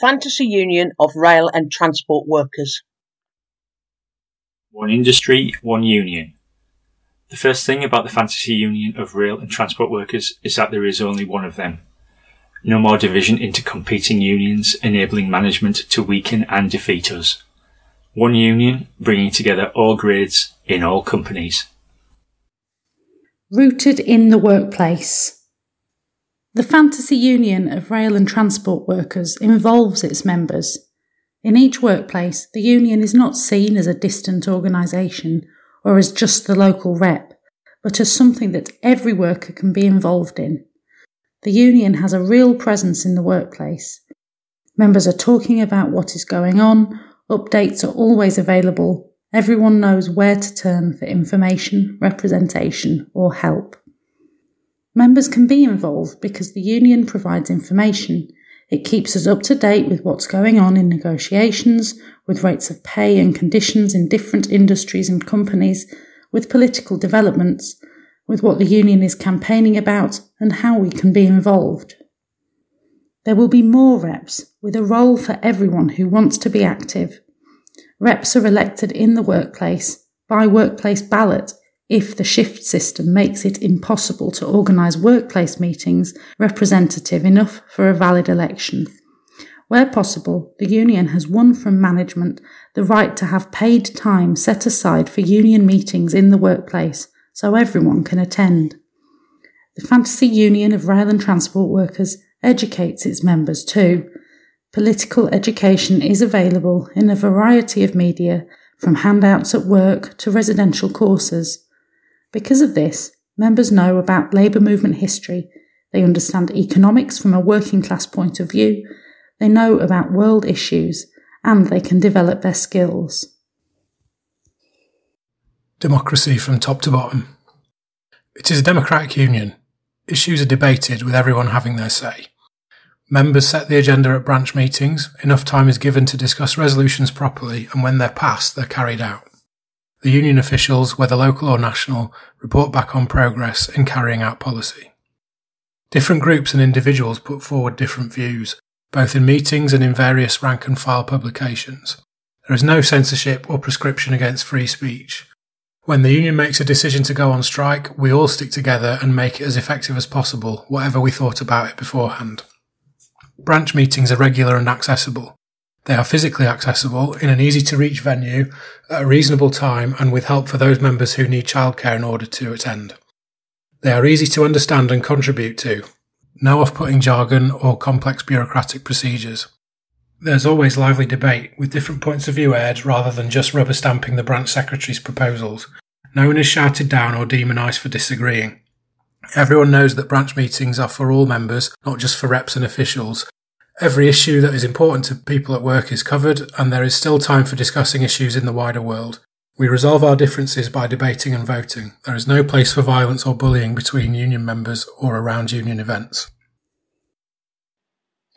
Fantasy Union of Rail and Transport Workers. One industry, one union. The first thing about the Fantasy Union of Rail and Transport Workers is that there is only one of them. No more division into competing unions, enabling management to weaken and defeat us. One union, bringing together all grades in all companies. Rooted in the workplace. The Fantasy Union of Rail and Transport Workers involves its members. In each workplace, the union is not seen as a distant organisation or as just the local rep, but as something that every worker can be involved in. The union has a real presence in the workplace. Members are talking about what is going on, updates are always available, everyone knows where to turn for information, representation, or help. Members can be involved because the union provides information. It keeps us up to date with what's going on in negotiations, with rates of pay and conditions in different industries and companies, with political developments, with what the union is campaigning about, and how we can be involved. There will be more reps, with a role for everyone who wants to be active. Reps are elected in the workplace by workplace ballot if the shift system makes it impossible to organise workplace meetings representative enough for a valid election. Where possible, the union has won from management the right to have paid time set aside for union meetings in the workplace so everyone can attend. The Fantasy Union of Rail and Transport Workers educates its members too. Political education is available in a variety of media, from handouts at work to residential courses. Because of this, members know about labour movement history, they understand economics from a working class point of view, they know about world issues, and they can develop their skills. Democracy from top to bottom. It is a democratic union. Issues are debated with everyone having their say. Members set the agenda at branch meetings, enough time is given to discuss resolutions properly, and when they're passed, they're carried out. The union officials, whether local or national, report back on progress in carrying out policy. Different groups and individuals put forward different views, both in meetings and in various rank and file publications. There is no censorship or prescription against free speech. When the union makes a decision to go on strike, we all stick together and make it as effective as possible, whatever we thought about it beforehand. Branch meetings are regular and accessible. They are physically accessible in an easy to reach venue at a reasonable time and with help for those members who need childcare in order to attend. They are easy to understand and contribute to. No off putting jargon or complex bureaucratic procedures. There's always lively debate, with different points of view aired rather than just rubber stamping the branch secretary's proposals. No one is shouted down or demonised for disagreeing. Everyone knows that branch meetings are for all members, not just for reps and officials, Every issue that is important to people at work is covered, and there is still time for discussing issues in the wider world. We resolve our differences by debating and voting. There is no place for violence or bullying between union members or around union events.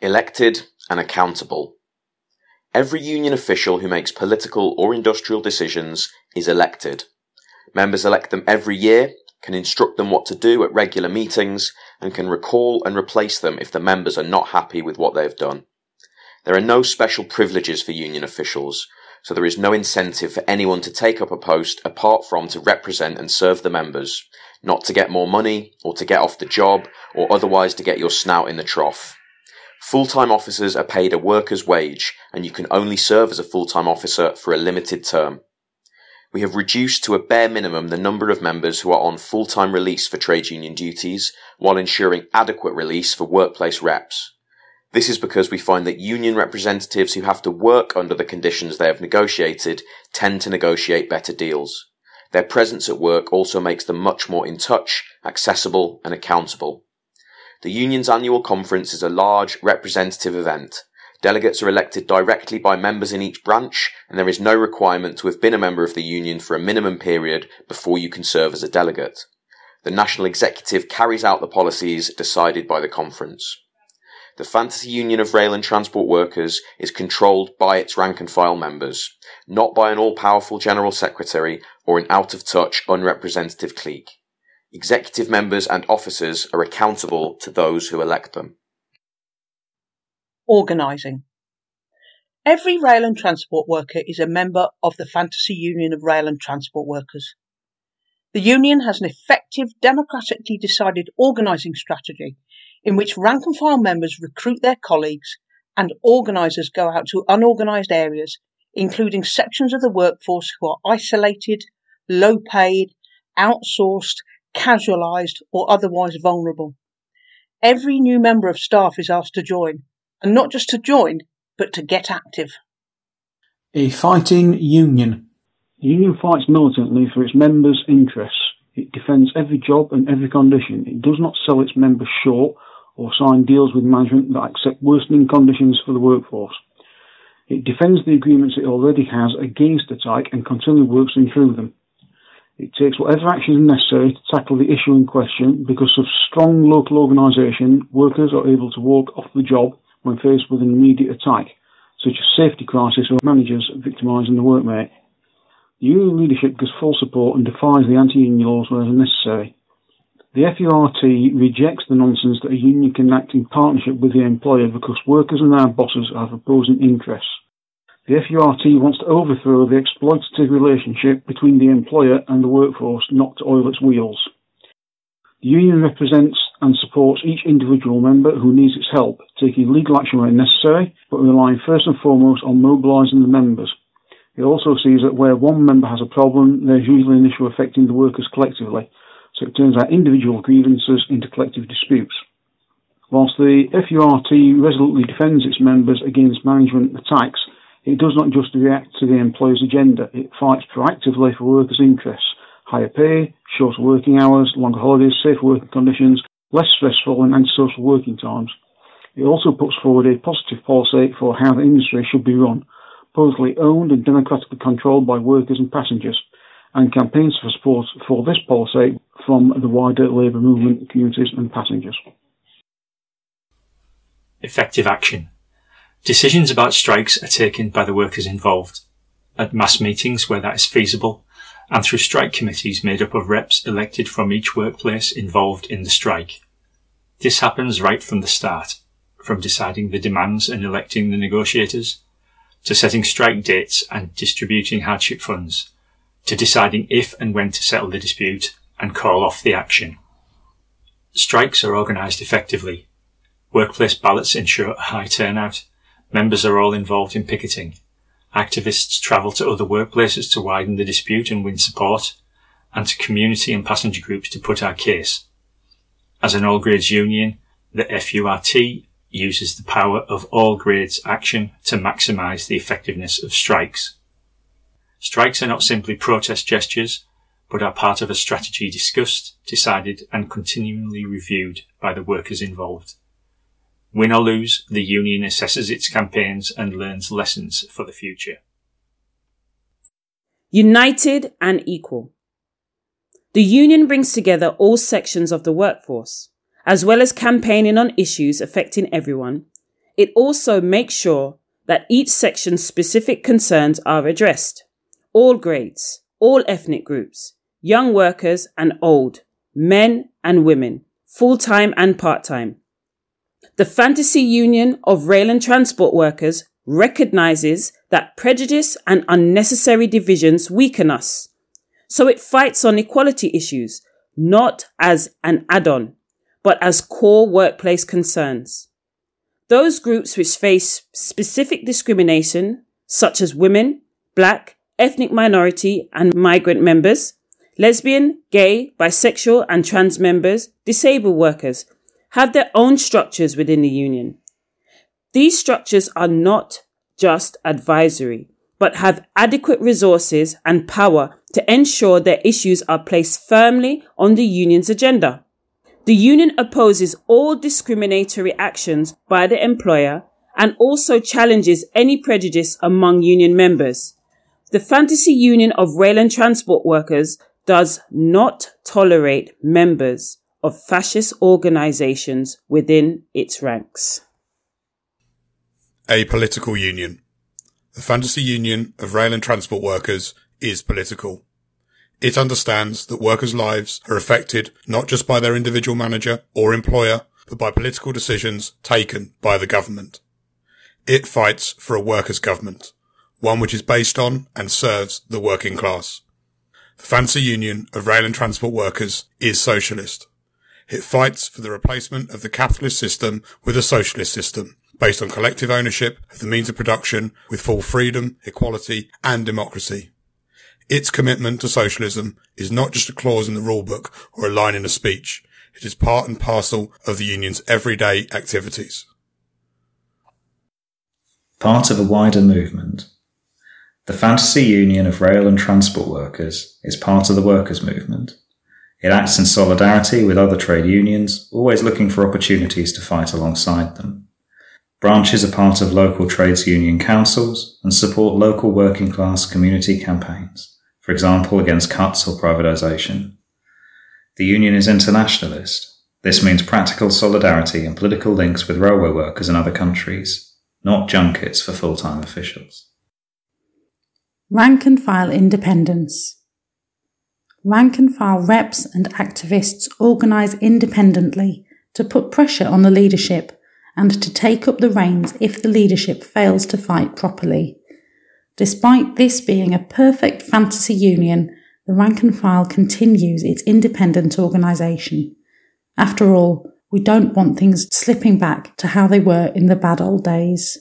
Elected and accountable. Every union official who makes political or industrial decisions is elected. Members elect them every year can instruct them what to do at regular meetings, and can recall and replace them if the members are not happy with what they have done. There are no special privileges for union officials, so there is no incentive for anyone to take up a post apart from to represent and serve the members, not to get more money, or to get off the job, or otherwise to get your snout in the trough. Full-time officers are paid a worker's wage, and you can only serve as a full-time officer for a limited term we have reduced to a bare minimum the number of members who are on full-time release for trade union duties while ensuring adequate release for workplace reps. This is because we find that union representatives who have to work under the conditions they have negotiated tend to negotiate better deals. Their presence at work also makes them much more in touch, accessible and accountable. The union's annual conference is a large representative event Delegates are elected directly by members in each branch, and there is no requirement to have been a member of the union for a minimum period before you can serve as a delegate. The national executive carries out the policies decided by the conference. The Fantasy Union of Rail and Transport Workers is controlled by its rank and file members, not by an all-powerful general secretary or an out-of-touch, unrepresentative clique. Executive members and officers are accountable to those who elect them. Organising. Every rail and transport worker is a member of the Fantasy Union of Rail and Transport Workers. The union has an effective, democratically decided organising strategy in which rank and file members recruit their colleagues and organisers go out to unorganised areas, including sections of the workforce who are isolated, low paid, outsourced, casualised, or otherwise vulnerable. Every new member of staff is asked to join, and not just to join, but to get active. A fighting union. The union fights militantly for its members' interests. It defends every job and every condition. It does not sell its members short or sign deals with management that accept worsening conditions for the workforce. It defends the agreements it already has against attack and continually works to improve them. It takes whatever action is necessary to tackle the issue in question. Because of strong local organisation, workers are able to walk off the job when faced with an immediate attack, such as safety crisis or managers victimising the workmate. The union leadership gives full support and defies the anti-union laws wherever necessary. The FURT rejects the nonsense that a union can act in partnership with the employer because workers and their bosses have opposing interests. The FURT wants to overthrow the exploitative relationship between the employer and the workforce, not to oil its wheels. The union represents and supports each individual member who needs its help, taking legal action where necessary, but relying first and foremost on mobilising the members. It also sees that where one member has a problem, there's usually an issue affecting the workers collectively, so it turns our individual grievances into collective disputes. Whilst the FURT resolutely defends its members against management attacks, it does not just react to the employer's agenda, it fights proactively for workers' interests higher pay, shorter working hours, longer holidays, safer working conditions, less stressful and antisocial working times. It also puts forward a positive policy for how the industry should be run, publicly owned and democratically controlled by workers and passengers, and campaigns for support for this policy from the wider labour movement, communities and passengers. Effective action. Decisions about strikes are taken by the workers involved, at mass meetings where that is feasible, and through strike committees made up of reps elected from each workplace involved in the strike. This happens right from the start, from deciding the demands and electing the negotiators, to setting strike dates and distributing hardship funds, to deciding if and when to settle the dispute and call off the action. Strikes are organised effectively. Workplace ballots ensure a high turnout. Members are all involved in picketing. Activists travel to other workplaces to widen the dispute and win support, and to community and passenger groups to put our case. As an all grades union, the FURT uses the power of all grades action to maximise the effectiveness of strikes. Strikes are not simply protest gestures, but are part of a strategy discussed, decided and continually reviewed by the workers involved. Win or lose, the union assesses its campaigns and learns lessons for the future. United and equal. The union brings together all sections of the workforce, as well as campaigning on issues affecting everyone. It also makes sure that each section's specific concerns are addressed. All grades, all ethnic groups, young workers and old, men and women, full time and part time. The Fantasy Union of Rail and Transport Workers recognizes that prejudice and unnecessary divisions weaken us. So it fights on equality issues, not as an add-on, but as core workplace concerns. Those groups which face specific discrimination, such as women, black, ethnic minority and migrant members, lesbian, gay, bisexual and trans members, disabled workers, have their own structures within the union. These structures are not just advisory, but have adequate resources and power to ensure their issues are placed firmly on the union's agenda. The union opposes all discriminatory actions by the employer and also challenges any prejudice among union members. The Fantasy Union of Rail and Transport Workers does not tolerate members of fascist organizations within its ranks. A political union. The Fantasy Union of Rail and Transport Workers is political. It understands that workers' lives are affected not just by their individual manager or employer, but by political decisions taken by the government. It fights for a workers' government, one which is based on and serves the working class. The Fantasy Union of Rail and Transport Workers is socialist. It fights for the replacement of the capitalist system with a socialist system based on collective ownership of the means of production with full freedom, equality and democracy. Its commitment to socialism is not just a clause in the rulebook or a line in a speech. It is part and parcel of the union's everyday activities part of a wider movement. The Fantasy Union of Rail and Transport Workers is part of the workers' movement. It acts in solidarity with other trade unions, always looking for opportunities to fight alongside them. Branches are part of local trades union councils and support local working class community campaigns, for example against cuts or privatisation. The union is internationalist. This means practical solidarity and political links with railway workers in other countries, not junkets for full time officials. Rank and file independence. Rank and file reps and activists organise independently to put pressure on the leadership and to take up the reins if the leadership fails to fight properly. Despite this being a perfect fantasy union, the rank and file continues its independent organisation. After all, we don't want things slipping back to how they were in the bad old days.